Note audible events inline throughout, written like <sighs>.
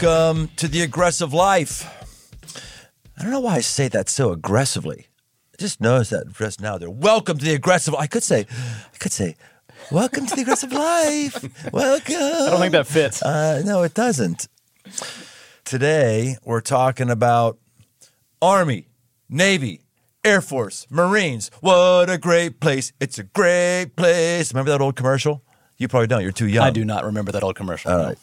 Welcome to the aggressive life. I don't know why I say that so aggressively. I just noticed that just now. There. Welcome to the aggressive. I could say, I could say, welcome to the aggressive <laughs> life. Welcome. I don't think that fits. Uh, no, it doesn't. Today we're talking about Army, Navy, Air Force, Marines. What a great place! It's a great place. Remember that old commercial? You probably don't. You're too young. I do not remember that old commercial. All right.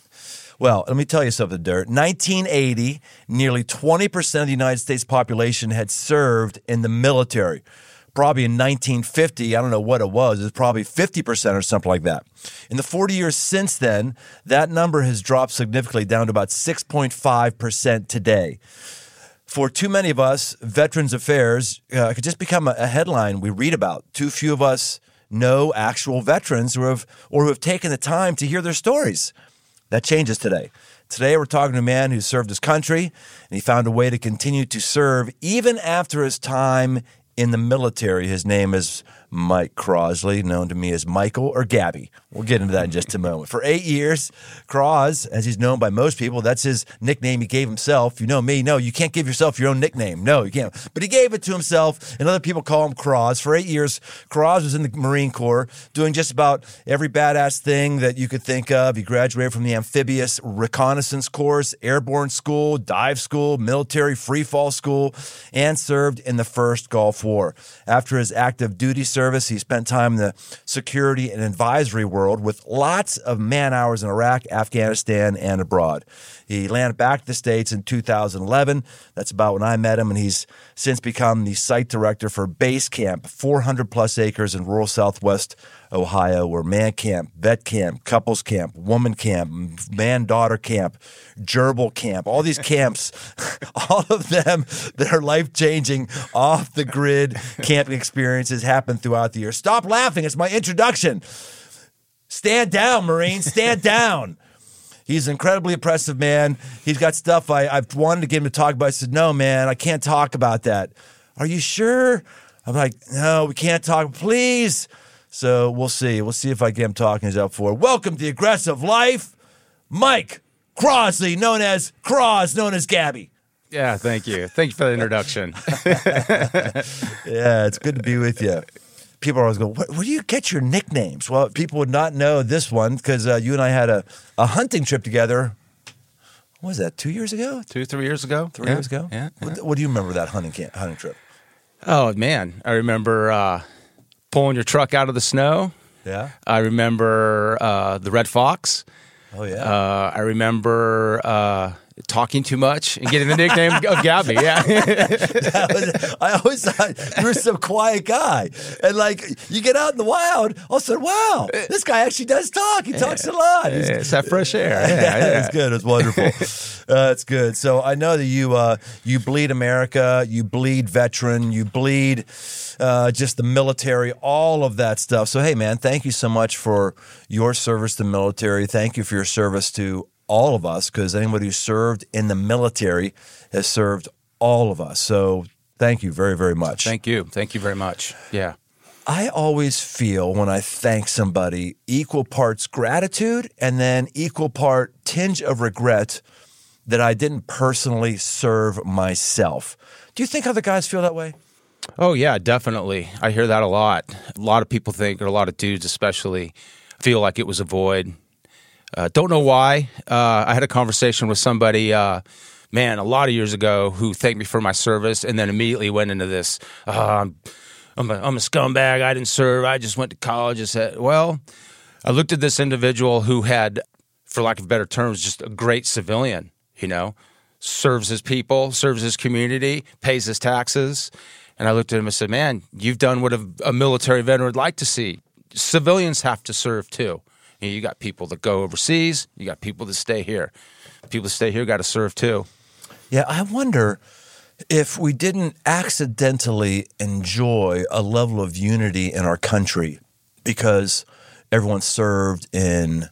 Well, let me tell you something, Dirt. 1980, nearly 20% of the United States population had served in the military. Probably in 1950, I don't know what it was, it was probably 50% or something like that. In the 40 years since then, that number has dropped significantly down to about 6.5% today. For too many of us, Veterans Affairs uh, could just become a, a headline we read about. Too few of us know actual veterans who have, or who have taken the time to hear their stories. That changes today. Today, we're talking to a man who served his country and he found a way to continue to serve even after his time in the military. His name is Mike Crossley, known to me as Michael or Gabby. We'll get into that in just a moment. For eight years, Croz, as he's known by most people, that's his nickname he gave himself. You know me, no, you can't give yourself your own nickname. No, you can't. But he gave it to himself, and other people call him Croz. For eight years, Croz was in the Marine Corps, doing just about every badass thing that you could think of. He graduated from the Amphibious Reconnaissance Course, Airborne School, Dive School, Military Free Fall School, and served in the First Gulf War. After his active duty service, he spent time in the security and advisory world with lots of man hours in Iraq, Afghanistan, and abroad. He landed back to the States in 2011. That's about when I met him, and he's since become the site director for Base Camp, 400 plus acres in rural Southwest Ohio, where man camp, vet camp, couples camp, woman camp, man daughter camp, gerbil camp, all these camps, <laughs> all of them that are life changing, off the grid <laughs> camping experiences happen throughout the year. Stop laughing. It's my introduction. Stand down, Marine. Stand <laughs> down. He's an incredibly impressive man. He's got stuff I, I've wanted to get him to talk about. I said, No, man, I can't talk about that. Are you sure? I'm like, No, we can't talk. Please. So we'll see. We'll see if I get him talking. He's up for. Welcome to the aggressive life, Mike Crossley, known as Croz, known as Gabby. Yeah, thank you. Thank you for the introduction. <laughs> <laughs> Yeah, it's good to be with you. People are always going, where, where do you get your nicknames? Well, people would not know this one because uh, you and I had a, a hunting trip together. What was that, two years ago? Two, three years ago. Three Yeah, years ago? Yeah. What, what do you remember that hunting camp, hunting trip? Oh man, I remember uh, pulling your truck out of the snow. Yeah. I remember uh, the red fox. Oh yeah. Uh, I remember uh, talking too much and getting the nickname of Gabby. Yeah. <laughs> Was- I always thought you were some quiet guy, and like you get out in the wild, all of a sudden, wow, this guy actually does talk. He talks a lot. He's- it's that fresh air. Yeah, <laughs> Yeah, yeah. it's good. It's wonderful. <laughs> uh, it's good. So I know that you uh, you bleed America, you bleed veteran, you bleed uh, just the military, all of that stuff. So hey, man, thank you so much for your service to the military. Thank you for your service to all of us, because anybody who served in the military has served all of us. So thank you very, very much. Thank you. Thank you very much. Yeah. I always feel when I thank somebody equal parts gratitude and then equal part tinge of regret that I didn't personally serve myself. Do you think other guys feel that way? Oh yeah, definitely. I hear that a lot. A lot of people think, or a lot of dudes especially, feel like it was a void. Uh, don't know why. Uh, I had a conversation with somebody, uh, man, a lot of years ago, who thanked me for my service, and then immediately went into this. Uh, I'm, a, I'm a scumbag. I didn't serve. I just went to college. I said, well, I looked at this individual who had, for lack of better terms, just a great civilian. You know, serves his people, serves his community, pays his taxes. And I looked at him and said, Man, you've done what a, a military veteran would like to see. Civilians have to serve too. You, know, you got people that go overseas, you got people that stay here. People that stay here got to serve too. Yeah, I wonder if we didn't accidentally enjoy a level of unity in our country because everyone served in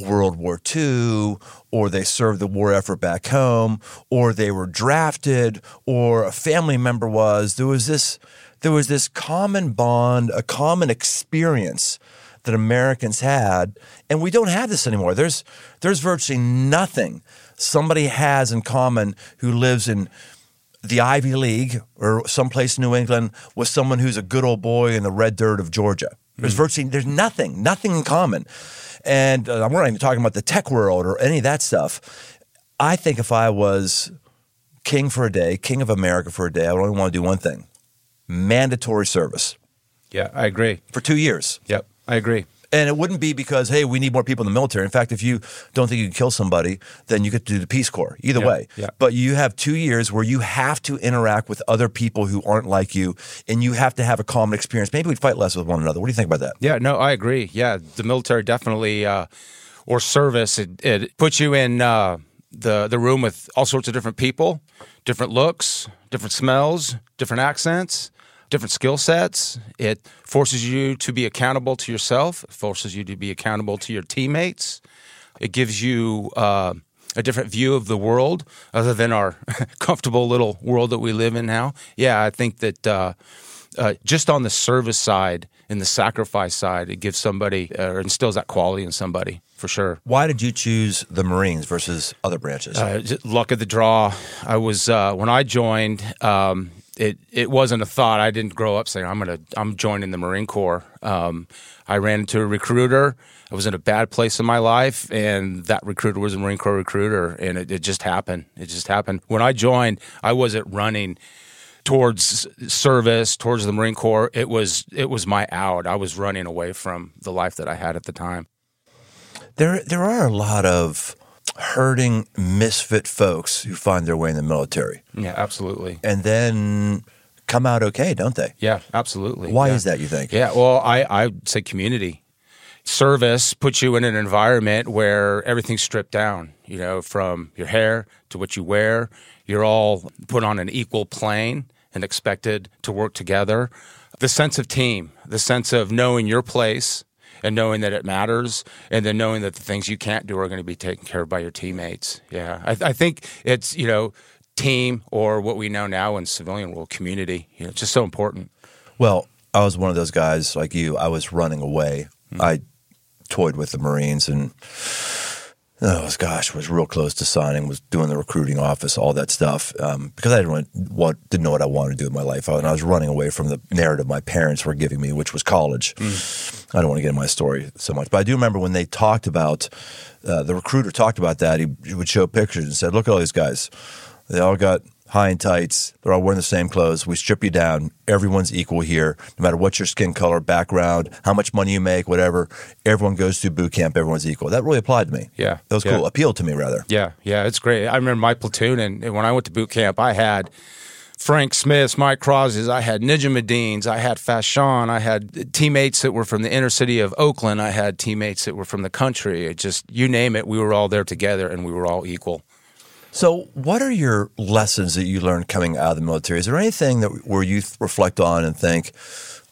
World War II, or they served the war effort back home, or they were drafted, or a family member was. There was this, there was this common bond, a common experience that Americans had, and we don't have this anymore. There's there's virtually nothing somebody has in common who lives in the Ivy League or someplace in New England with someone who's a good old boy in the red dirt of Georgia. There's virtually there's nothing, nothing in common. And uh, we're not even talking about the tech world or any of that stuff. I think if I was king for a day, king of America for a day, I would only want to do one thing: mandatory service Yeah, I agree. for two years. Yep, I agree. And it wouldn't be because, hey, we need more people in the military. In fact, if you don't think you can kill somebody, then you get to do the Peace Corps. Either Yeah, way. yeah. But you have two years where you have to interact with other people who aren't like you, and you have to have a common experience. Maybe we'd fight less with one another. What do you think about that? Yeah, no, I agree. Yeah, the military definitely, uh, or service, it, it puts you in uh, the the room with all sorts of different people, different looks, different smells, different accents, different skill sets. It forces you to be accountable to yourself. It forces you to be accountable to your teammates. It gives you uh, a different view of the world, other than our <laughs> comfortable little world that we live in now. Yeah, I think that. Uh, uh, just on the service side and the sacrifice side, it gives somebody or instills that quality in somebody for sure. Why did you choose the Marines versus other branches? Uh, luck of the draw. I was uh, when I joined. Um, it it wasn't a thought. I didn't grow up saying I'm gonna I'm joining the Marine Corps. Um, I ran into a recruiter. I was in a bad place in my life, and that recruiter was a Marine Corps recruiter, and it, it just happened. It just happened. When I joined, I wasn't running towards service, towards the Marine Corps. It was it was my out. I was running away from the life that I had at the time. there, there are a lot of hurting, misfit folks who find their way in the military Yeah, absolutely. and then come out okay, don't they? Yeah, absolutely. Why Yeah. is that, you think? Yeah, well, I I'd say community service puts you in an environment where everything's stripped down. You know, from your hair to what you wear, you're all put on an equal plane and expected to work together. The sense of team, the sense of knowing your place and knowing that it matters, and then knowing that the things you can't do are going to be taken care of by your teammates. Yeah, I, I think it's you know team or what we know now in civilian world community. You know, it's just so important. Well, I was one of those guys like you. I was running away. Hmm. I toyed with the Marines and oh gosh, was real close to signing. Was doing the recruiting office, all that stuff, um, because I didn't want, what didn't know what I wanted to do with my life, and I was running away from the narrative my parents were giving me, which was college. I don't want to get in my story so much, but I do remember when they talked about uh, the recruiter talked about that. He, he would show pictures and said, "Look at all these guys. They all got." High and tights. They're all wearing the same clothes. We strip you down. Everyone's equal here, no matter what your skin color, background, how much money you make, whatever. Everyone goes through boot camp. Everyone's equal. That really applied to me. Yeah. that was Yeah. cool. Appealed to me rather. Yeah, yeah, it's great. I remember my platoon, and, and when I went to boot camp, I had Frank Smiths, Mike Crosses, I had Ninja Medines, I had Fast Sean, I had teammates that were from the inner city of Oakland, I had teammates that were from the country. It just you name it, we were all there together, and we were all equal. So, what are your lessons that you learned coming out of the military? Is there anything that where you reflect on and think,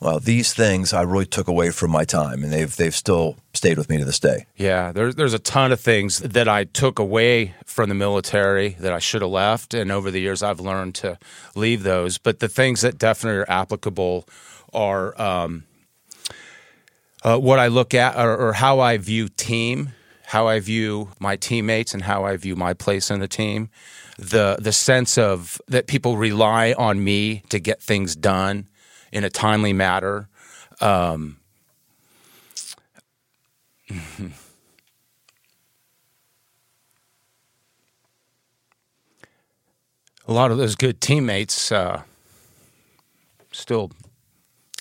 well, these things I really took away from my time, and they've they've still stayed with me to this day? Yeah, there's there's a ton of things that I took away from the military that I should have left, and over the years I've learned to leave those. But the things that definitely are applicable are um, uh, what I look at, or, or how I view team, how I view my teammates, and how I view my place in the team. The the sense of that people rely on me to get things done in a timely manner. Um, <laughs> a lot of those good teammates uh, still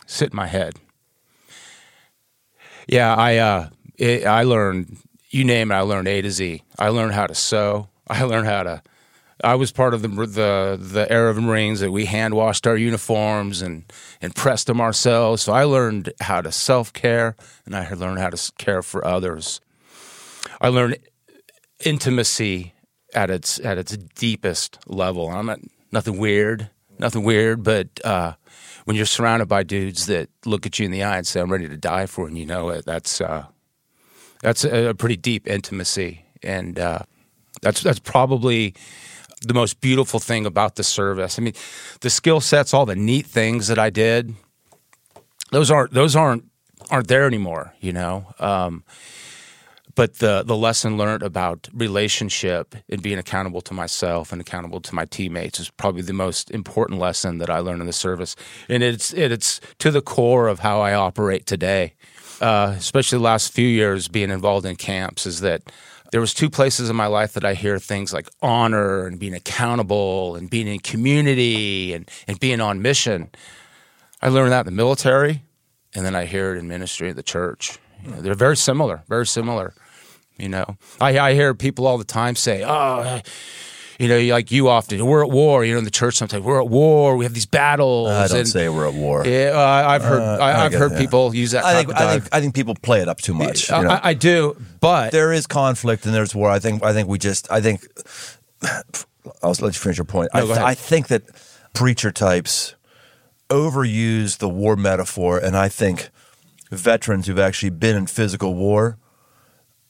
sit in my head. Yeah, I uh, it, I learned you name it. I learned A to Z. I learned how to sew. <laughs> I learned how to. I was part of the the the era of Marines that we hand washed our uniforms and and pressed them ourselves. So I learned how to self care and I had learned how to care for others. I learned intimacy at its at its deepest level. I'm not nothing weird, nothing weird, but uh, when you're surrounded by dudes that look at you in the eye and say, "I'm ready to die for," and you know it, that's uh, that's a, a pretty deep intimacy, and uh, that's that's probably the most beautiful thing about the service. I mean, the skill sets, all the neat things that I did, those aren't those aren't aren't there anymore. You know. Um, but the the lesson learned about relationship and being accountable to myself and accountable to my teammates is probably the most important lesson that I learned in the service, and it's it's to the core of how I operate today, uh, especially the last few years being involved in camps. Is that there was two places in my life that I hear things like honor and being accountable and being in community and, and being on mission. I learned that in the military, and then I hear it in ministry at the church. You know, they're very similar, very similar. You know, I, I hear people all the time say, "Oh, you know, like you often, we're at war." You know, in the church sometimes we're at war. We have these battles. I don't and- say we're at war. Yeah, uh, I've heard. Uh, I, I I've heard that. people use that. I think I think. I think people play it up too much. you know? I, I do, but there is conflict and there's war. I think I think we just I think <sighs> I'll let you finish your point. No, I, go th- ahead. I think that preacher types overuse the war metaphor, and I think veterans who've actually been in physical war.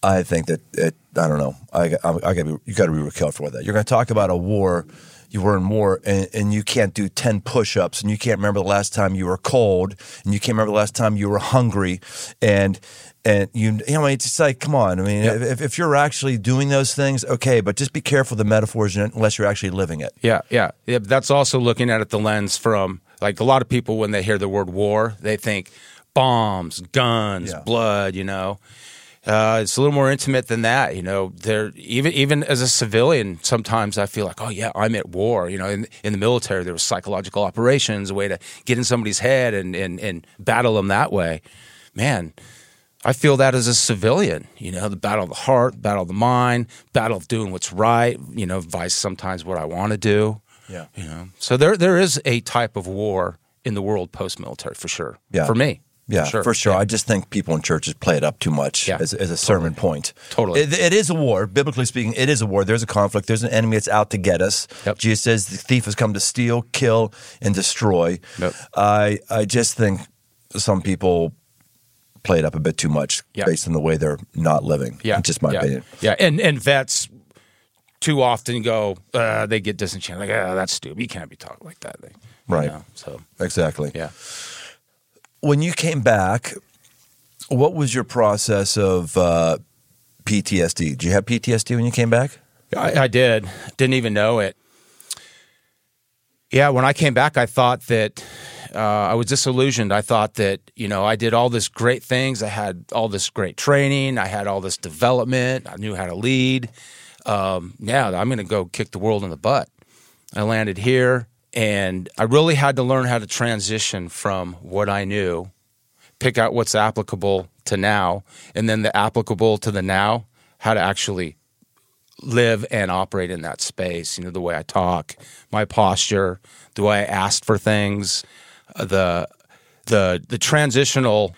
I think that it, I don't know. I, I, I got to be you got to be real careful with that. You're going to talk about a war. You were in war, and, and you can't do ten push-ups, and you can't remember the last time you were cold, and you can't remember the last time you were hungry, and and you you know it's just like come on. I mean, Yep. if, if you're actually doing those things, okay, but just be careful the metaphors unless you're actually living it. Yeah, yeah, yeah. That's also looking at it the lens from like a lot of people when they hear the word war, they think bombs, guns, Yeah. blood. You know, uh, it's a little more intimate than that. You know, there even even as a civilian, sometimes I feel like, oh yeah, I'm at war. You know, in in the military, there was psychological operations, a way to get in somebody's head and and and battle them that way. Man. I feel that as a civilian, you know, the battle of the heart, battle of the mind, battle of doing what's right, you know, vice sometimes what I want to do. Yeah. You know, so there there is a type of war in the world post military for sure. Yeah. For me. Yeah, for sure. Yeah. I just think people in churches play it up too much Yeah, as, as a sermon point. Totally. It, it is a war. Biblically speaking, it is a war. There's a conflict. There's an enemy that's out to get us. Yep. Jesus says the thief has come to steal, kill, and destroy. Yep. I, I just think some people play it up a bit too much Yeah. based on the way they're not living. Yeah. Just my opinion. Yeah. And and vets too often go, uh, they get disenchanted. Like, oh, that's stupid. You can't be talking like that. They, you Right. know, So, Exactly. yeah. When you came back, what was your process of uh, PTSD? Did you have PTSD when you came back? I, I did. Didn't even know it. Yeah, when I came back, I thought that uh, I was disillusioned. I thought that you know I did all this great things. I had all this great training. I had all this development. I knew how to lead. Um, yeah, I'm going to go kick the world in the butt. I landed here, and I really had to learn how to transition from what I knew, pick out what's applicable to now, and then the applicable to the now, how to actually live and operate in that space. You know, the way I talk, my posture, the way I ask for things, uh, the the the transitional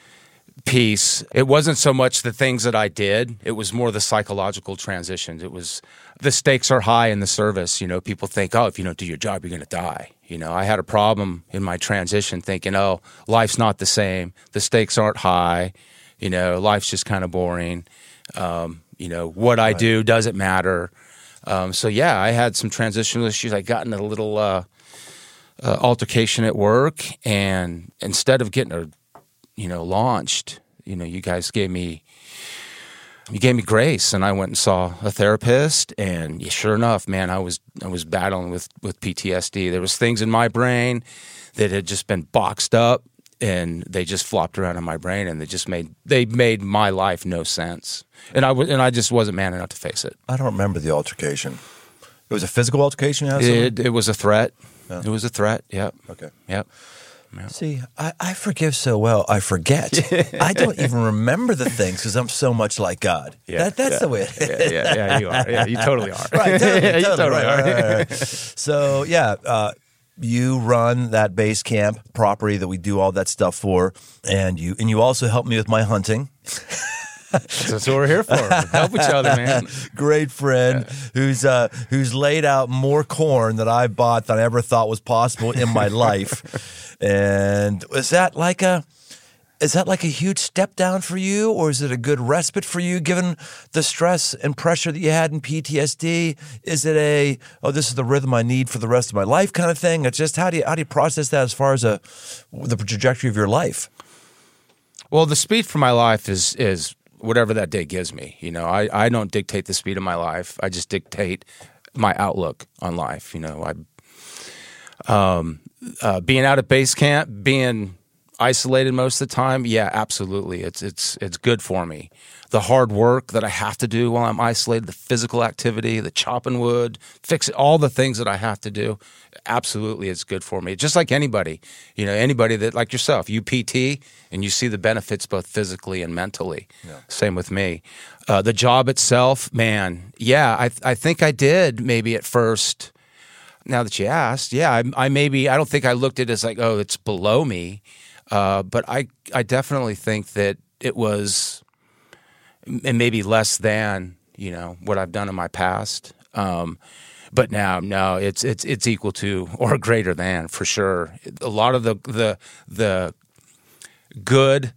piece. It wasn't so much the things that I did; it was more the psychological transitions. It was the stakes are high in the service. You know, people think, oh, if you don't do your job, you're going to die. You know, I had a problem in my transition, thinking, oh, life's not the same. The stakes aren't high. You know, life's just kind of boring. Um, you know, what I do doesn't matter. Um, so yeah, I had some transitional issues. I got in a little uh, uh, altercation at work, and instead of getting a, you know, launched, you know, you guys gave me, you gave me grace, and I went and saw a therapist, and yeah, sure enough, man, I was I was battling with with PTSD. There was things in my brain that had just been boxed up, and they just flopped around in my brain, and they just made they made my life no sense, and I was and I just wasn't man enough to face it. I don't remember the altercation. It was a physical altercation you had? someone? It, it was a threat. It was a threat. Yep. Okay. Yep. See, I, I forgive so well, I forget. <laughs> I don't even remember the things because I'm so much like God. that, that's the way it is. yeah, yeah, you are. Yeah, you totally are. <laughs> Right, totally, <laughs> Yeah, you totally, totally right, are. right, right. So, yeah, uh, you run that base camp property that we do all that stuff for, and you and you also help me with my hunting. That's what we're here for. Help each other, man. Great friend who's uh, who's laid out more corn that I bought than I ever thought was possible in my life. And is that like a is that like a huge step down for you, or is it a good respite for you, given the stress and pressure that you had in PTSD? Is it a oh, this is the rhythm I need for the rest of my life kind of thing? It's just how do you how do you process that as far as a the trajectory of your life? Well, the speed for my life is is whatever that day gives me. You know, I, I don't dictate the speed of my life. I just dictate my outlook on life. You know, I um, uh, being out at base camp, being isolated most of the time. Yeah, absolutely. It's it's it's good for me. The hard work that I have to do while I'm isolated, the physical activity, the chopping wood, fix all the things that I have to do. Absolutely, it's good for me. Just like anybody, you know, anybody that like yourself, you PT and you see the benefits both physically and mentally. Yeah. Same with me. Uh, the job itself, man, yeah, I I think I did maybe at first. Now that you asked, yeah, I, I maybe I don't think I looked at it as like, oh, it's below me uh, but I, I definitely think that it was, and maybe less than you know what I've done in my past. Um, but now, no, it's it's it's equal to <laughs> or greater than for sure. A lot of the the the good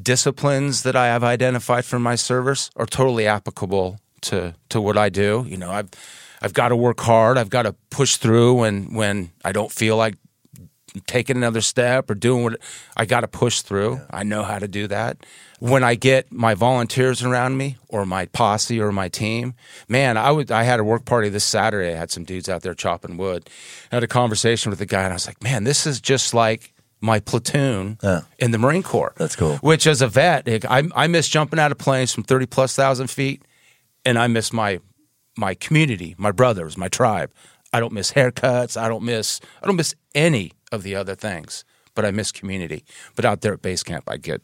disciplines that I have identified for my service are totally applicable to to what I do. You know, I've I've got to work hard. I've got to push through when when I don't feel like taking another step or doing what I got to push through. Yeah. I know how to do that. When I get my volunteers around me or my posse or my team, man, I would I had a work party this Saturday. I had some dudes out there chopping wood. I had a conversation with the guy and I was like, "Man, this is just like my platoon yeah. in the Marine Corps." That's cool. Which as a vet, I I miss jumping out of planes from 30 plus thousand feet and I miss my my community, my brothers, my tribe. I don't miss haircuts. I don't miss I don't miss any of the other things, but I miss community. But out there at base camp, I get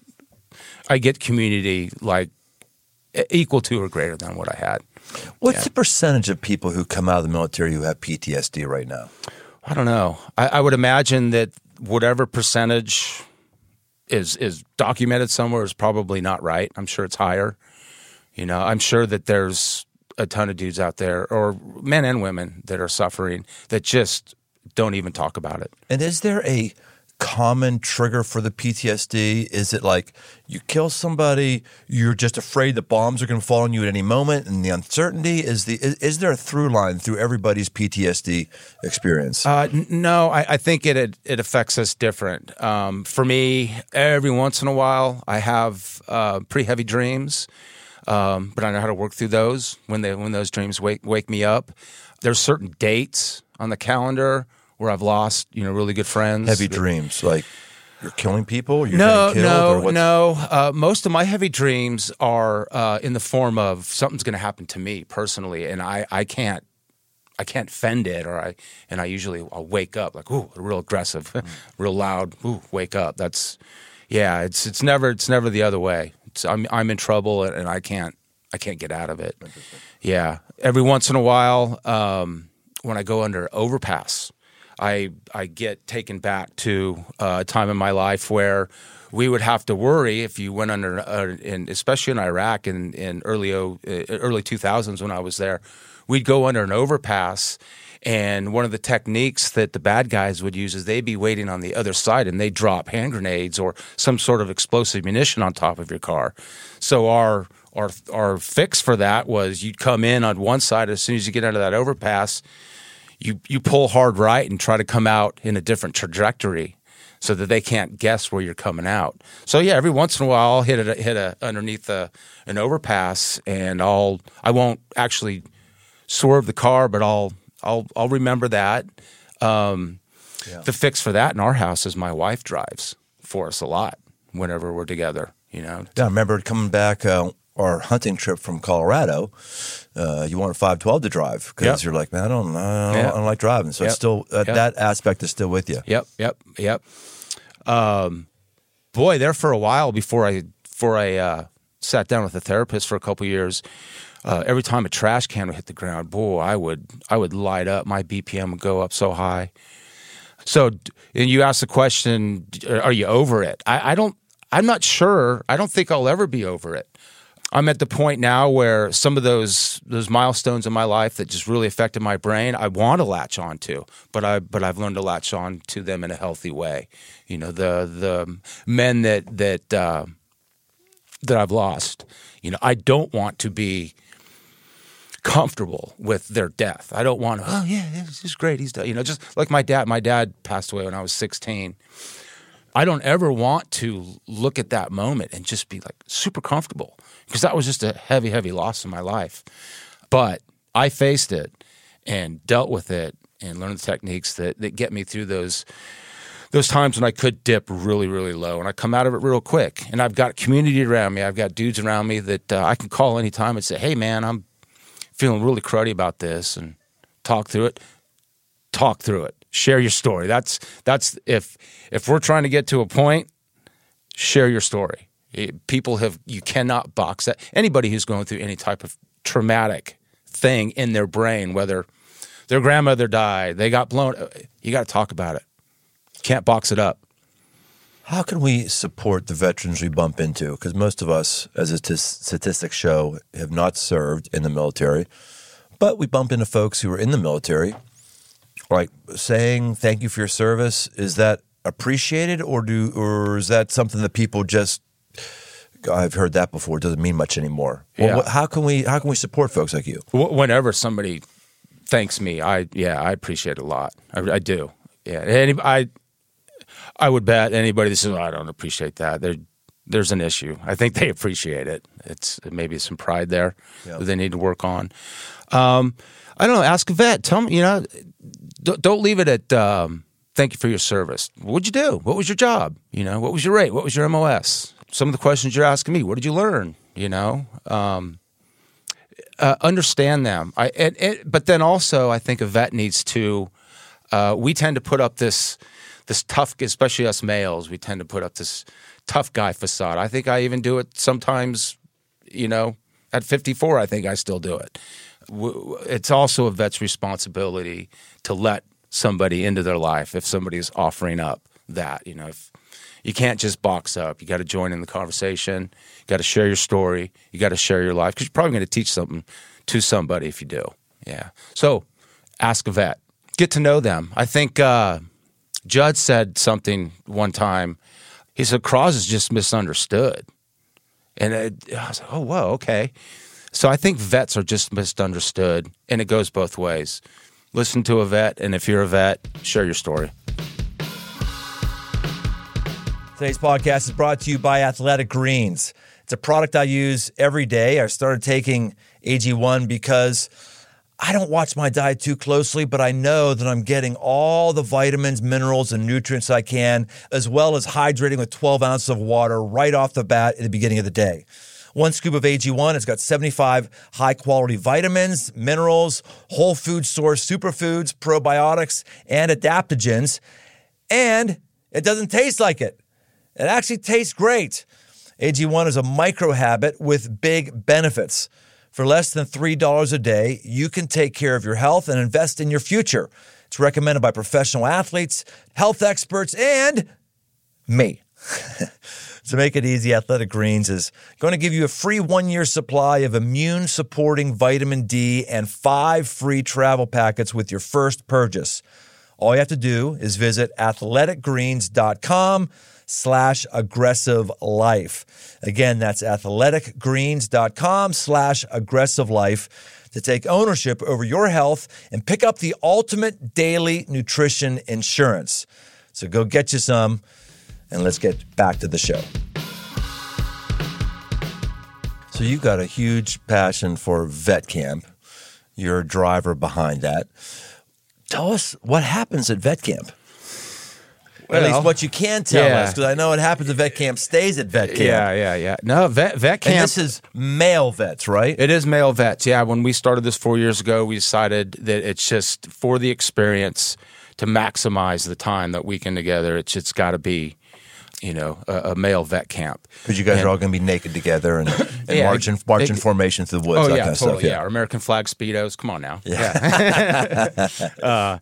I get community like equal to or greater than what I had. What's yeah. the percentage of people who come out of the military who have PTSD right now? I don't know. I, I would imagine that whatever percentage is is documented somewhere is probably not right. I'm sure it's higher. You know, I'm sure that there's a ton of dudes out there, or men and women, that are suffering that just don't even talk about it. And is there a common trigger for the PTSD? Is it like you kill somebody, you're just afraid the bombs are going to fall on you at any moment, and the uncertainty is the is, is there a through line through everybody's PTSD experience? Uh, n- no, I, I, think it, it, it affects us different. Um, for me, every once in a while, I have uh, pretty heavy dreams. Um, but I know how to work through those when they when those dreams wake wake me up. There's certain dates on the calendar where I've lost, you know, really good friends. Heavy dreams, like you're killing people. You're no, killed, no, no. Uh, most of my heavy dreams are uh, in the form of something's going to happen to me personally, and I, I can't, I can't fend it, or I, and I usually I'll wake up like, ooh, real aggressive, <laughs> real loud, ooh, wake up. That's, yeah, it's it's never it's never the other way. It's, I'm I'm in trouble and I can't I can't get out of it. Yeah, every once in a while, um, when I go under overpass I I get taken back to a time in my life where we would have to worry if you went under, uh, in, especially in Iraq in, in early uh, early 2000s when I was there, we'd go under an overpass. And one of the techniques that the bad guys would use is they'd be waiting on the other side and they'd drop hand grenades or some sort of explosive munition on top of your car. So our our our fix for that was you'd come in on one side as soon as you get under that overpass you you pull hard right and try to come out in a different trajectory so that they can't guess where you're coming out. So yeah, every once in a while I'll hit a hit a underneath a, an overpass and I'll I won't actually swerve the car, but I'll I'll I'll remember that. Um, yeah. The fix for that in our house is my wife drives for us a lot whenever we're together. You know. Yeah, I remember coming back uh, our hunting trip from Colorado, uh, you want a 512 to drive because yep. you're like, man, I don't, I don't, I don't like driving. So yep. it's still uh, yep. that aspect is still with you. Yep, yep, yep. Um, boy, there for a while before I before I uh, sat down with a therapist for a couple years. Uh, every time a trash can would hit the ground, boy, I would I would light up. My BPM would go up so high. So, and you asked the question, are you over it? I, I don't. I'm not sure. I don't think I'll ever be over it. I'm at the point now where some of those those milestones in my life that just really affected my brain, I want to latch on to, but I but I've learned to latch on to them in a healthy way. You know, the the men that that uh, that I've lost. You know, I don't want to be comfortable with their death. I don't want to. Oh yeah, this is great. He's done. You know, just like my dad. My dad passed away when I was 16 I don't ever want to look at that moment and just be like super comfortable because that was just a heavy, heavy loss in my life. But I faced it and dealt with it and learned the techniques that, that get me through those those times when I could dip really, really low, and I come out of it real quick. And I've got community around me. I've got dudes around me that uh, I can call anytime and say, "Hey, man, I'm feeling really cruddy about this," and talk through it. Talk through it. Share your story. That's that's if if we're trying to get to a point, share your story. Eh, people have you cannot box that. Anybody who's going through any type of traumatic thing in their brain, whether their grandmother died, they got blown, eh, you got to talk about it. Can't box it up. How can we support the veterans we bump into? Because most of us, as a t- statistics show, have not served in the military, but we bump into folks who are in the military. Like saying thank you for your service, is that appreciated, or do, or is that something that people just? I've heard that before. It doesn't mean much anymore. Yeah. what, how can we? How can we support folks like you? Whenever somebody thanks me, I yeah, I appreciate it a lot. I, I do. Yeah, any, I I would bet anybody that says "Oh, I don't appreciate that. There, there's an issue. I think they appreciate it. It's maybe some pride there Yeah. that they need to work on. Um, I don't know. Ask a vet. Tell me. You know, don't, don't leave it at. Um, Thank you for your service. What'd you do? What was your job? You know, what was your rate? What was your MOS? Some of the questions you're asking me. What did you learn? You know, um, uh, understand them. I, and, and, but then also, I think a vet needs to. Uh, we tend to put up this this tough, especially us males. We tend to put up this tough guy facade. I think I even do it sometimes. You know, at 54, I think I still do it. It's also a vet's responsibility to let somebody into their life if somebody is offering up that. You know, if you can't just box up. You got to join in the conversation. You got to share your story. You got to share your life because you're probably going to teach something to somebody if you do. Yeah. So ask a vet. Get to know them. I think uh, Judd said something one time. He said Croz is just misunderstood, and it, I was like, oh whoa, okay. So I think vets are just misunderstood, and it goes both ways. Listen to a vet, and if you're a vet, share your story. Today's podcast is brought to you by Athletic Greens. It's a product I use every day. I started taking AG1 because I don't watch my diet too closely, but I know that I'm getting all the vitamins, minerals, and nutrients I can, as well as hydrating with 12 ounces of water right off the bat at the beginning of the day. One scoop of AG1 has got 75 high quality vitamins, minerals, whole food source superfoods, probiotics, and adaptogens. And it doesn't taste like it. It actually tastes great. AG1 is a micro habit with big benefits. For less than $3 a day, you can take care of your health and invest in your future. It's recommended by professional athletes, health experts, and me. <laughs> to make it easy, Athletic Greens is going to give you a free one year supply of immune supporting vitamin D and five free travel packets with your first purchase. All you have to do is visit athleticgreens.com slash aggressive life. Again, that's athleticgreens.com slash aggressive life to take ownership over your health and pick up the ultimate daily nutrition insurance. So go get you some and let's get back to the show. So you've got a huge passion for vet camp. You're a driver behind that. Tell us what happens at vet camp. At least what you can tell yeah. us, because I know what happens at vet camp stays at vet camp. Yeah, yeah, yeah. No, vet vet camp. And this is male vets, right? It is male vets. Yeah, when we started this four years ago, we decided that it's just for the experience to maximize the time that we can together. It's it's got to be, you know, a, a male vet camp. Because you guys And- are all going to be naked together and, <coughs> and Yeah, marching, marching it- formation through the woods, Oh that yeah, kind of totally. stuff. yeah. American flag speedos. Come on now. Yeah. <laughs> <laughs> uh,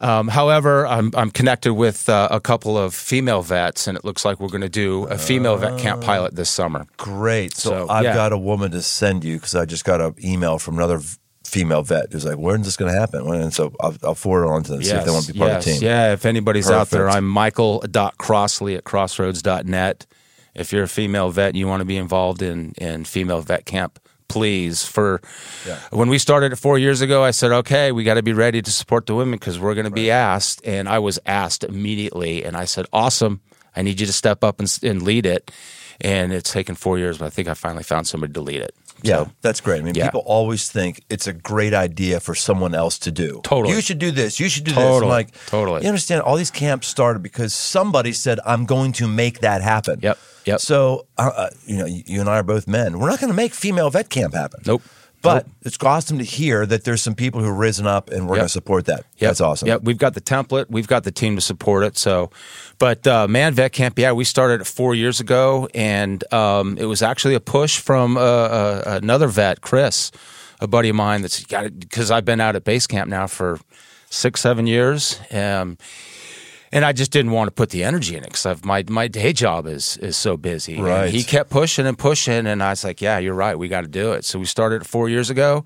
um, however, I'm I'm connected with uh, a couple of female vets, and it looks like we're going to do a female vet camp pilot this summer. Great. So, So, I've yeah. got a woman to send you because I just got an email from another v- female vet who's like, "When's this going to happen?" And so I'll, I'll forward it on to them see if they want to be part yes, of the team. Yeah, if anybody's out there, I'm michael.crossley at crossroads.net. If you're a female vet and you want to be involved in, in female vet camp, please. For Yeah. when we started it four years ago, I said, okay, we got to be ready to support the women because we're going to be asked. And I was asked immediately, and I said, awesome. I need you to step up and, and lead it. And it's taken four years, but I think I finally found somebody to lead it. Yeah, So, that's great. I mean, yeah. people always think it's a great idea for someone else to do. Totally. You should do this. You should do this. Totally. I'm like, Totally. You understand? All these camps started because somebody said, "I'm going to make that happen." Yep, yep. So, uh, uh, you know, you and I are both men. We're not going to make female vet camp happen. Nope. But it's awesome to hear that there's some people who've risen up, and we're Yep. going to support that. Yep. That's awesome. Yeah, we've got the template, we've got the team to support it. So, but uh, Man Vet Camp, yeah, we started it four years ago, and um, it was actually a push from uh, uh, another vet, Chris, a buddy of mine. That's got it because I've been out at base camp now for six, seven years. Um, and I just didn't want to put the energy in it because my my day job is is so busy. And Right. he kept pushing and pushing, and I was like, "Yeah, you're right. We got to do it." So we started it four years ago.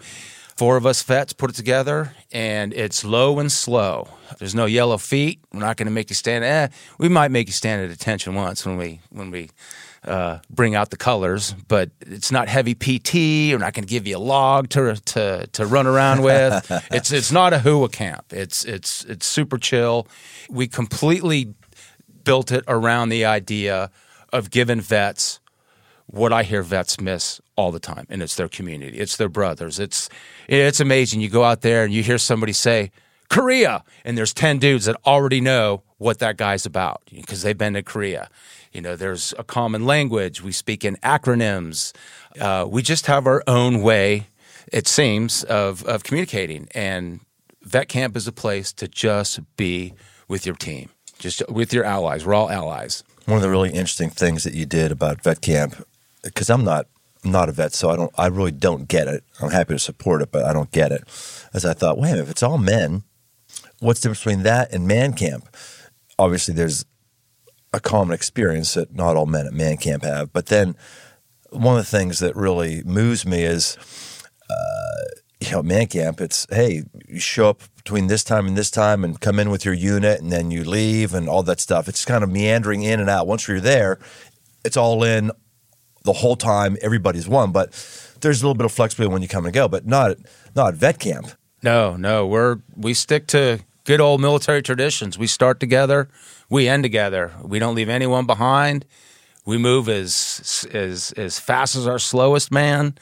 Four of us vets put it together, and it's low and slow. There's no yellow feet. We're not going to make you stand. Eh, we might make you stand at attention once when we when we uh, bring out the colors, but it's not heavy PT. We're not going to give you a log to to to run around <laughs> with. it's it's not a hua camp. It's it's it's super chill. We completely built it around the idea of giving vets what I hear vets miss all the time, and it's their community, it's their brothers. It's it's amazing. You go out there and you hear somebody say Korea, and there's ten dudes that already know what that guy's about because they've been to Korea. You know, there's a common language. We speak in acronyms. Uh, we just have our own way, it seems, of of communicating. And vet camp is a place to just be with your team, just with your allies. We're all allies. One of the really interesting things that you did about vet camp, because I'm not not a vet, so I don't I really don't get it. I'm happy to support it, but I don't get it. As I thought, wait a minute, if it's all men, what's the difference between that and man camp? Obviously, there's a common experience that not all men at man camp have. But then one of the things that really moves me is, uh, you know, man camp. It's hey, you show up between this time and this time, and come in with your unit, and then you leave, and all that stuff. It's kind of meandering in and out. Once you're there, it's all in the whole time. Everybody's one, but there's a little bit of flexibility when you come and go, but not not vet camp. No, no, we're we stick to good old military traditions. We start together, we end together. We don't leave anyone behind. We move as as as fast as our slowest man.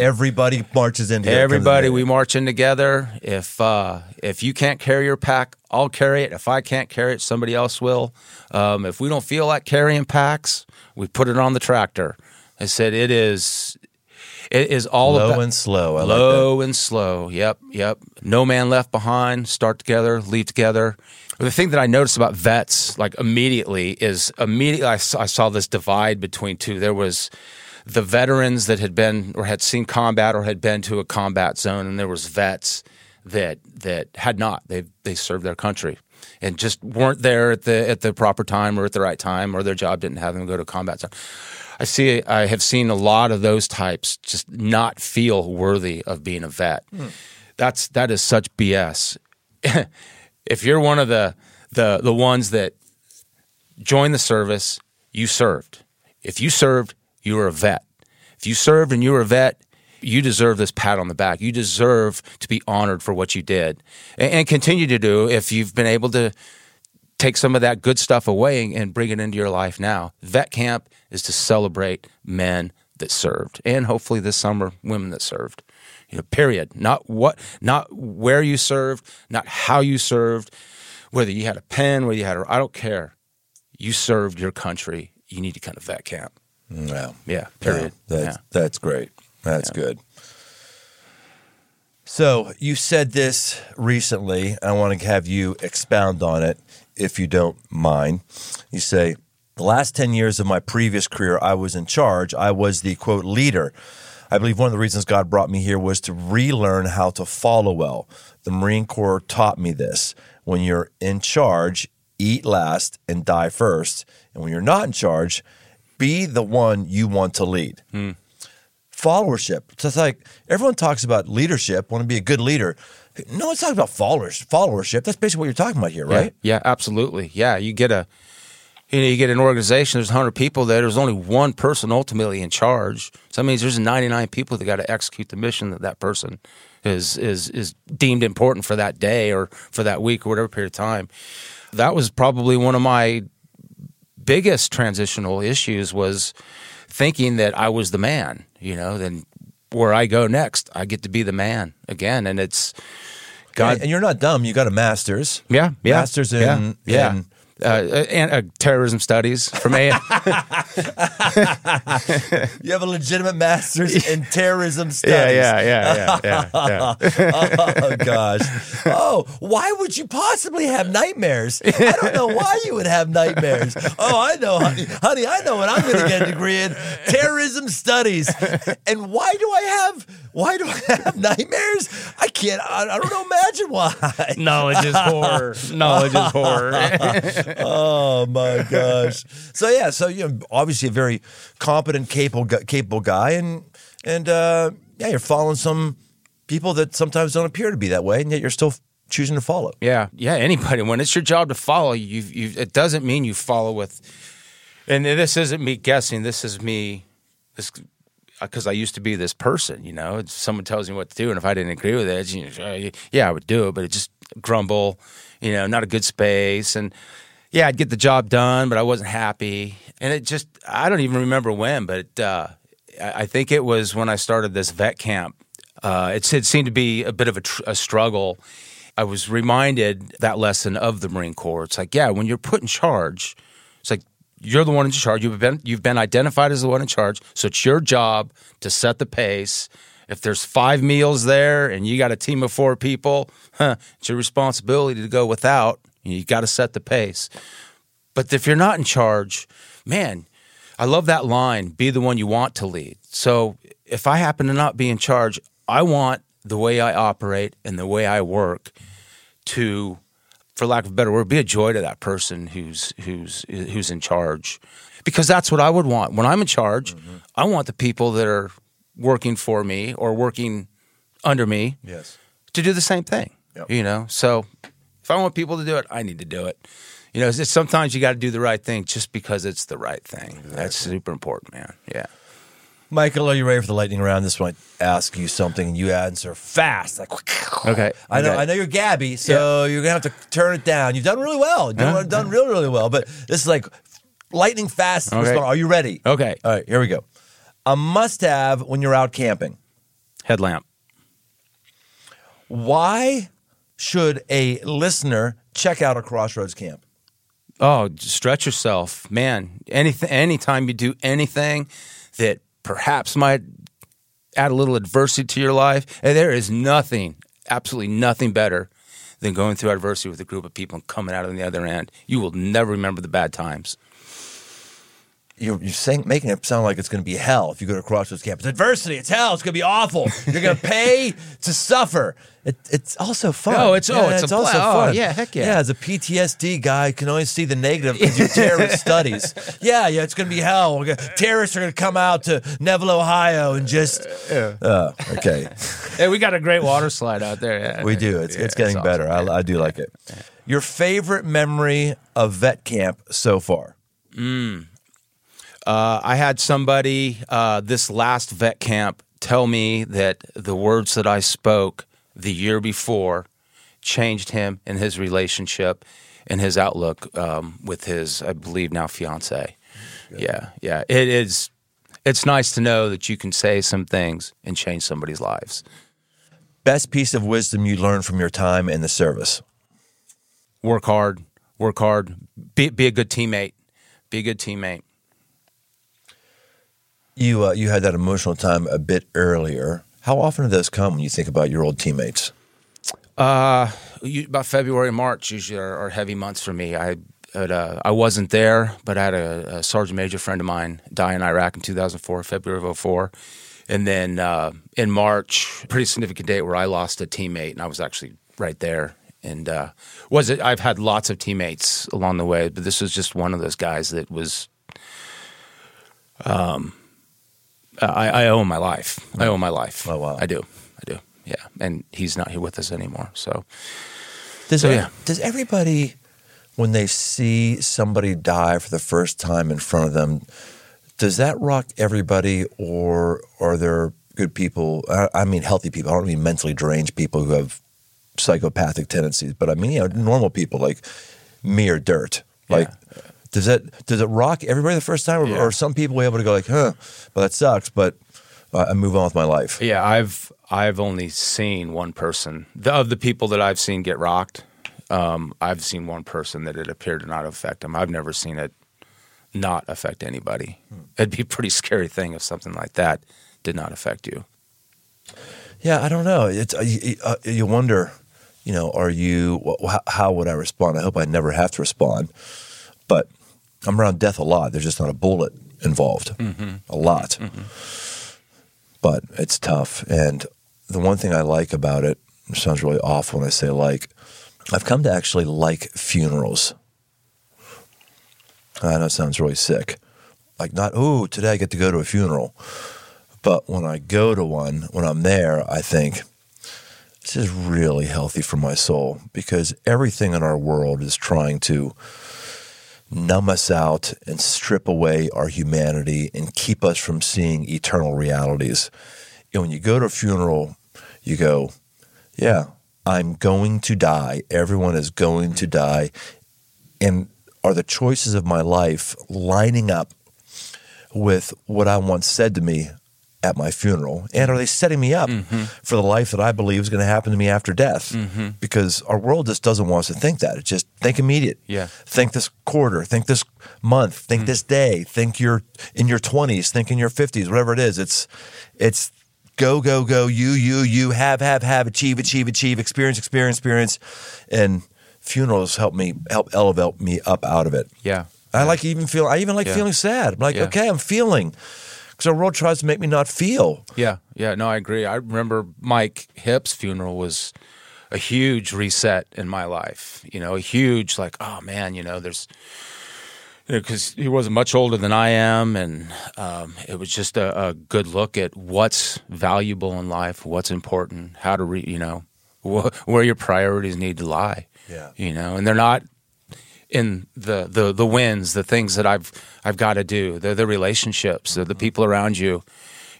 Everybody marches in. together. Everybody, we march in together. If uh, if you can't carry your pack, I'll carry it. If I can't carry it, somebody else will. Um, if we don't feel like carrying packs, we put it on the tractor. I said it is. It is all low about and slow. I like low and slow. Yep, yep. No man left behind. Start together, leave together. The thing that I noticed about vets, like immediately, is immediately I saw, I saw this divide between two. There was the veterans that had been or had seen combat or had been to a combat zone, and there was vets that that had not. They they served their country and just weren't there at the at the proper time or at the right time, or their job didn't have them go to combat zone. I see. I have seen a lot of those types just not feel worthy of being a vet. Hmm. That's that is such BS. <laughs> if you're one of the the the ones that joined the service, you served. If you served, you were a vet. If you served and you were a vet, you deserve this pat on the back. You deserve to be honored for what you did and, and continue to do if you've been able to take some of that good stuff away and bring it into your life now. Vet camp is to celebrate men that served and hopefully this summer women that served. You know, period. Not what not where you served, not how you served, whether you had a pen, whether you had a I don't care. You served your country. You need to kind of vet camp. Yeah. Yeah, period. Yeah, that's Yeah. that's great. That's Yeah. good. So you said this recently. I want to have you expound on it, if you don't mind. You say the last ten years of my previous career, I was in charge. I was the quote leader. I believe one of the reasons God brought me here was to relearn how to follow well. The Marine Corps taught me this. When you're in charge, eat last and die first. And when you're not in charge, be the one you want to lead. Hmm. Followership. So it's like everyone talks about leadership, want to be a good leader. No one's talking about followers, followership. That's basically what you're talking about here, right? Yeah, yeah, absolutely. Yeah, you get a you know, you get an organization, there's 100 people there, there's only one person ultimately in charge. So that means there's 99 people that got to execute the mission that that person is is is deemed important for that day or for that week or whatever period of time. That was probably one of my biggest transitional issues was thinking that I was the man, you know, then where I go next, I get to be the man again. And it's God. And you're not dumb. You got a master's. yeah. Yeah. Masters in, yeah. yeah. in- uh, and uh, terrorism studies from A. <laughs> you have a legitimate master's in terrorism <laughs> studies. yeah, yeah, yeah, yeah, yeah. <laughs> oh gosh. Oh, why would you possibly have nightmares? I don't know why you would have nightmares. Oh, I know, honey. Honey, I know what I'm going to get a degree in terrorism studies. And why do I have why do I have nightmares? I can't I, I don't know imagine why. Knowledge is horror. Knowledge is horror. Oh my gosh. So yeah, so you know obviously a very competent capable capable guy and and uh yeah, you're following some people that sometimes don't appear to be that way and yet you're still choosing to follow. Yeah, yeah. Anybody, when it's your job to follow, you, you it doesn't mean you follow with. And this isn't me guessing. This is me, this because I used to be this person. You know, someone tells me what to do, and if I didn't agree with it, you know, uh, yeah, I would do it, but it just grumble. You know, not a good space, and yeah, I'd get the job done, but I wasn't happy, and it just I don't even remember when, but uh, I think it was when I started this vet camp. Uh, it, it seemed to be a bit of a, tr- a struggle. I was reminded that lesson of the Marine Corps. It's like, yeah, when you're put in charge, it's like you're the one in charge. You've been you've been identified as the one in charge, so it's your job to set the pace. If there's five meals there and you got a team of four people, huh, it's your responsibility to go without. You got to set the pace. But if you're not in charge, man, I love that line be the one you want to lead. So if I happen to not be in charge, I want the way I operate and the way I work to, for lack of a better word, be a joy to that person who's who's who's in charge. Because that's what I would want. When I'm in charge, mm-hmm. I want the people that are working for me or working under me Yes. to do the same thing. Yep. You know, so I want people to do it, I need to do it. You know, it's just sometimes you got to do the right thing just because it's the right thing. That's super important, man. Yeah. Michael, are you ready for the lightning round? This one I ask you something and you answer fast. Like <laughs> Okay. I know Okay. I know you're Gabby, so you're gonna have to turn it down. You've done really well. You've done, Huh? done really, really well. But this is like lightning fast. Okay. Are you ready? Okay. All right, here we go. A must have when you're out camping. Headlamp. Why should a listener check out a Crossroads camp? Oh, stretch yourself, man. Anything, anytime you do anything that perhaps might add a little adversity to your life, and there is nothing, absolutely nothing better than going through adversity with a group of people and coming out on the other end. You will never remember the bad times. You're, you're saying, making it sound like it's going to be hell if you go to Crossroads camp. It's adversity. It's hell. It's going to be awful. You're going to pay to suffer. It, it's also fun. Oh, it's- oh, it's a also pla- oh, fun. yeah, heck yeah. Yeah, as a PTSD guy, I can only see the negative because you terrorist <laughs> studies. Yeah, yeah, it's going to be hell. Gonna, terrorists are going to come out to Neville, Ohio, and just. Oh, okay. <laughs> Hey, we got a great water slide out there. Yeah, We do. It's, Yeah, it's getting awesome. better. I, I do like it. Your favorite memory of vet camp so far? Mm. Uh, I had somebody uh, this last vet camp tell me that the words that I spoke the year before changed him in his relationship and his outlook um, with his, I believe now fiance. Yeah, yeah. It is. It's nice to know that you can say some things and change somebody's lives. Best piece of wisdom you learned from your time in the service? Work hard. Work hard. Be, be a good teammate. Be a good teammate. You uh, you had that emotional time a bit earlier. How often do those come when you think about your old teammates? Uh, you, about February, March usually are, are heavy months for me. I had, uh, I wasn't there, but I had a, a sergeant major friend of mine die in Iraq in 2004, February of 04. And then uh, in March, pretty significant date where I lost a teammate, and I was actually right there. And uh, was it? I've had lots of teammates along the way, but this was just one of those guys that was. Um, I, I owe him my life. I owe my life. Oh, wow. I do. I do. Yeah, and he's not here with us anymore. So Does So, yeah. does everybody when they see somebody die for the first time in front of them, does that rock everybody, or are there good people? I, mean, healthy people. I don't mean mentally deranged people who have psychopathic tendencies, but I mean, you know, normal people like me or Dirt. Like, Does that does it rock everybody the first time, or, Yeah. or are some people able to go like, huh, well that sucks, but uh, I move on with my life. Yeah, I've I've only seen one person the, of the people that I've seen get rocked. Um, I've seen one person that it appeared to not affect them. I've never seen it not affect anybody. It'd be a pretty scary thing if something like that did not affect you. Yeah, I don't know. It's uh, you, uh, you wonder, you know, are you? wh- How, how would I respond? I hope I never have to respond, but I'm around death a lot. There's just not a bullet involved, mm-hmm. a lot, mm-hmm. but it's tough. And the one thing I like about it, it sounds really awful when I say like, I've come to actually like funerals. I know it sounds really sick. Like not, oh, today I get to go to a funeral. But when I go to one, when I'm there, I think this is really healthy for my soul because everything in our world is trying to numb us out and strip away our humanity and keep us from seeing eternal realities. And when you go to a funeral, you go, yeah, I'm going to die. Everyone is going to die. And are the choices of my life lining up with what I once said to me at my funeral? And are they setting me up mm-hmm. for the life that I believe is going to happen to me after death? Mm-hmm. Because our world just doesn't want us to think that. It's just think immediate. Yeah. Think this quarter, think this month, think mm. this day, think you're in your 20s, think in your 50s, whatever it is. It's, it's, Go, go, go, you, you, you, have, have, have, achieve, achieve, achieve, experience, experience, experience. And funerals help me, help elevate me up out of it. Yeah. I like even feel. I even like Yeah. feeling sad. I'm like, Yeah. okay, I'm feeling, because our world tries to make me not feel. Yeah, yeah, no, I agree. I remember Mike Hip's funeral was a huge reset in my life. You know, a huge like, oh man, you know, there's because he wasn't much older than I am, and um, it was just a, a good look at what's valuable in life, what's important, how to re, you know, wh- where your priorities need to lie. Yeah. you know, and they're not in the the the wins, the things that I've I've got to do. They're the relationships, they're the people around you.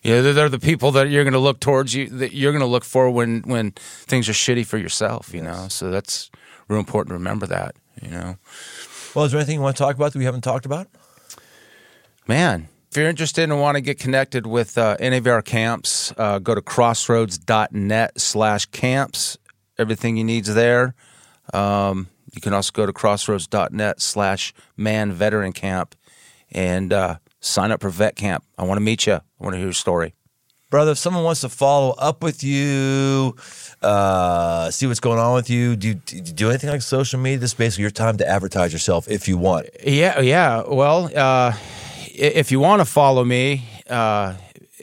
You know, they're, they're the people that you're going to look towards you, that you're going to look for when when things are shitty for yourself. You know, so that's real important to remember that. You know, Well, is there anything you want to talk about that we haven't talked about? man. If you're interested and want to get connected with uh, any of our camps, uh, go to crossroads.net slash camps. Everything you need's there. Um, you can also go to crossroads.net slash man veteran camp and uh, sign up for vet camp. I want to meet you. I want to hear your story. Brother, if someone wants to follow up with you, uh, see what's going on with you, do you, do you do anything like social media? This is basically your time to advertise yourself if you want. Yeah, yeah. Well, uh, if you want to follow me uh,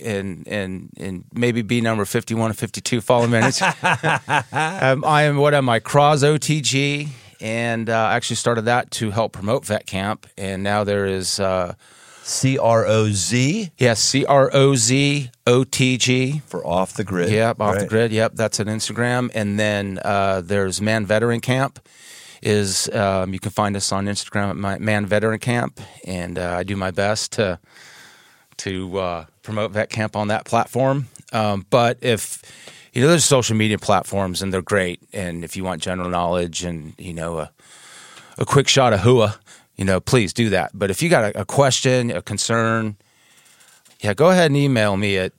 and and and maybe be number fifty one or fifty two, follow me. <laughs> um, I am what am I? Croz OTG, and uh, I actually started that to help promote Vet Camp, and now there is uh, C R O Z yes C R O Z O T G. for off the grid. Yep, off the grid. Yep, that's an Instagram. And then uh, there's Man Veteran Camp. Is um, you can find us on Instagram at my, Man Veteran Camp, and uh, I do my best to to uh, promote Vet Camp on that platform. Um, but if you know, there's social media platforms, and they're great. And if you want general knowledge and you know a, a quick shot of hua, you know, please do that. But if you got a, a question, a concern, yeah, go ahead and email me at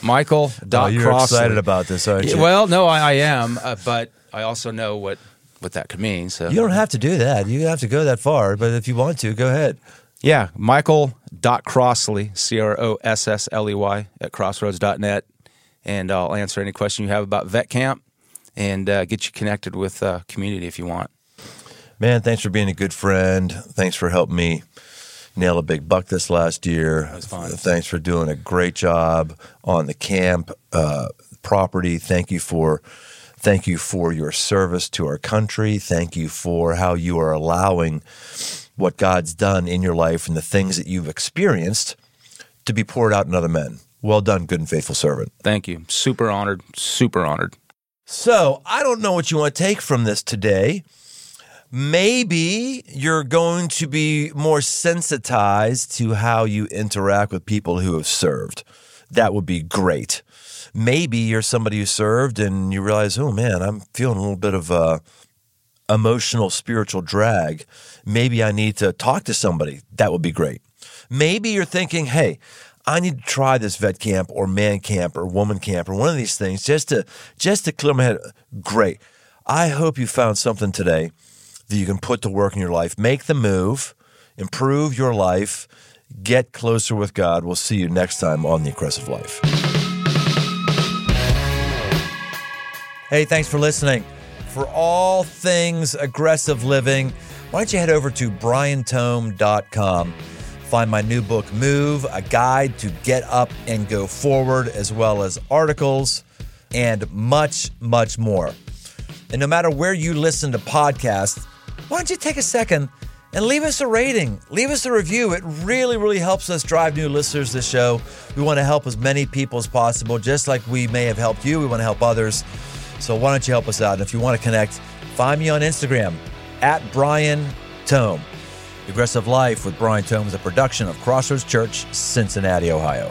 Michael. Oh, you're excited about this, aren't you? Well, no, I, I am, uh, but I also know what what that could mean. So you don't have to do that. You have to go that far, but if you want to, go ahead. yeah, Michael dot Crossley C R O S S L E Y at crossroads.net, and I'll answer any question you have about vet camp and uh, get you connected with uh, community if you want. Man, thanks for being a good friend. Thanks for helping me nail a big buck this last year. That was fun. Thanks for doing a great job on the camp uh, property. Thank you for thank you for your service to our country. Thank you for how you are allowing what God's done in your life and the things that you've experienced to be poured out in other men. Well done, good and faithful servant. Thank you. Super honored. Super honored. So I don't know what you want to take from this today. Maybe you're going to be more sensitized to how you interact with people who have served. That would be great. Maybe you're somebody who served and you realize, oh man, I'm feeling a little bit of uh, emotional, spiritual drag, maybe I need to talk to somebody. That would be great. Maybe you're thinking, hey, I need to try this vet camp or man camp or woman camp or one of these things just to just to clear my head. Great. I hope you found something today that you can put to work in your life. Make the move, improve your life, get closer with God. We'll see you next time on The Aggressive Life. Hey, thanks for listening. For all things aggressive living, why don't you head over to briantome.com? Find my new book, Move, a guide to get up and go forward, as well as articles and much, much more. And no matter where you listen to podcasts, why don't you take a second and leave us a rating, leave us a review. It really, really helps us drive new listeners to the show. We want to help as many people as possible, just like we may have helped you. We want to help others. So why don't you help us out? And if you want to connect, find me on Instagram at Brian Tome. Aggressive Life with Brian Tome is a production of Crossroads Church, Cincinnati, Ohio.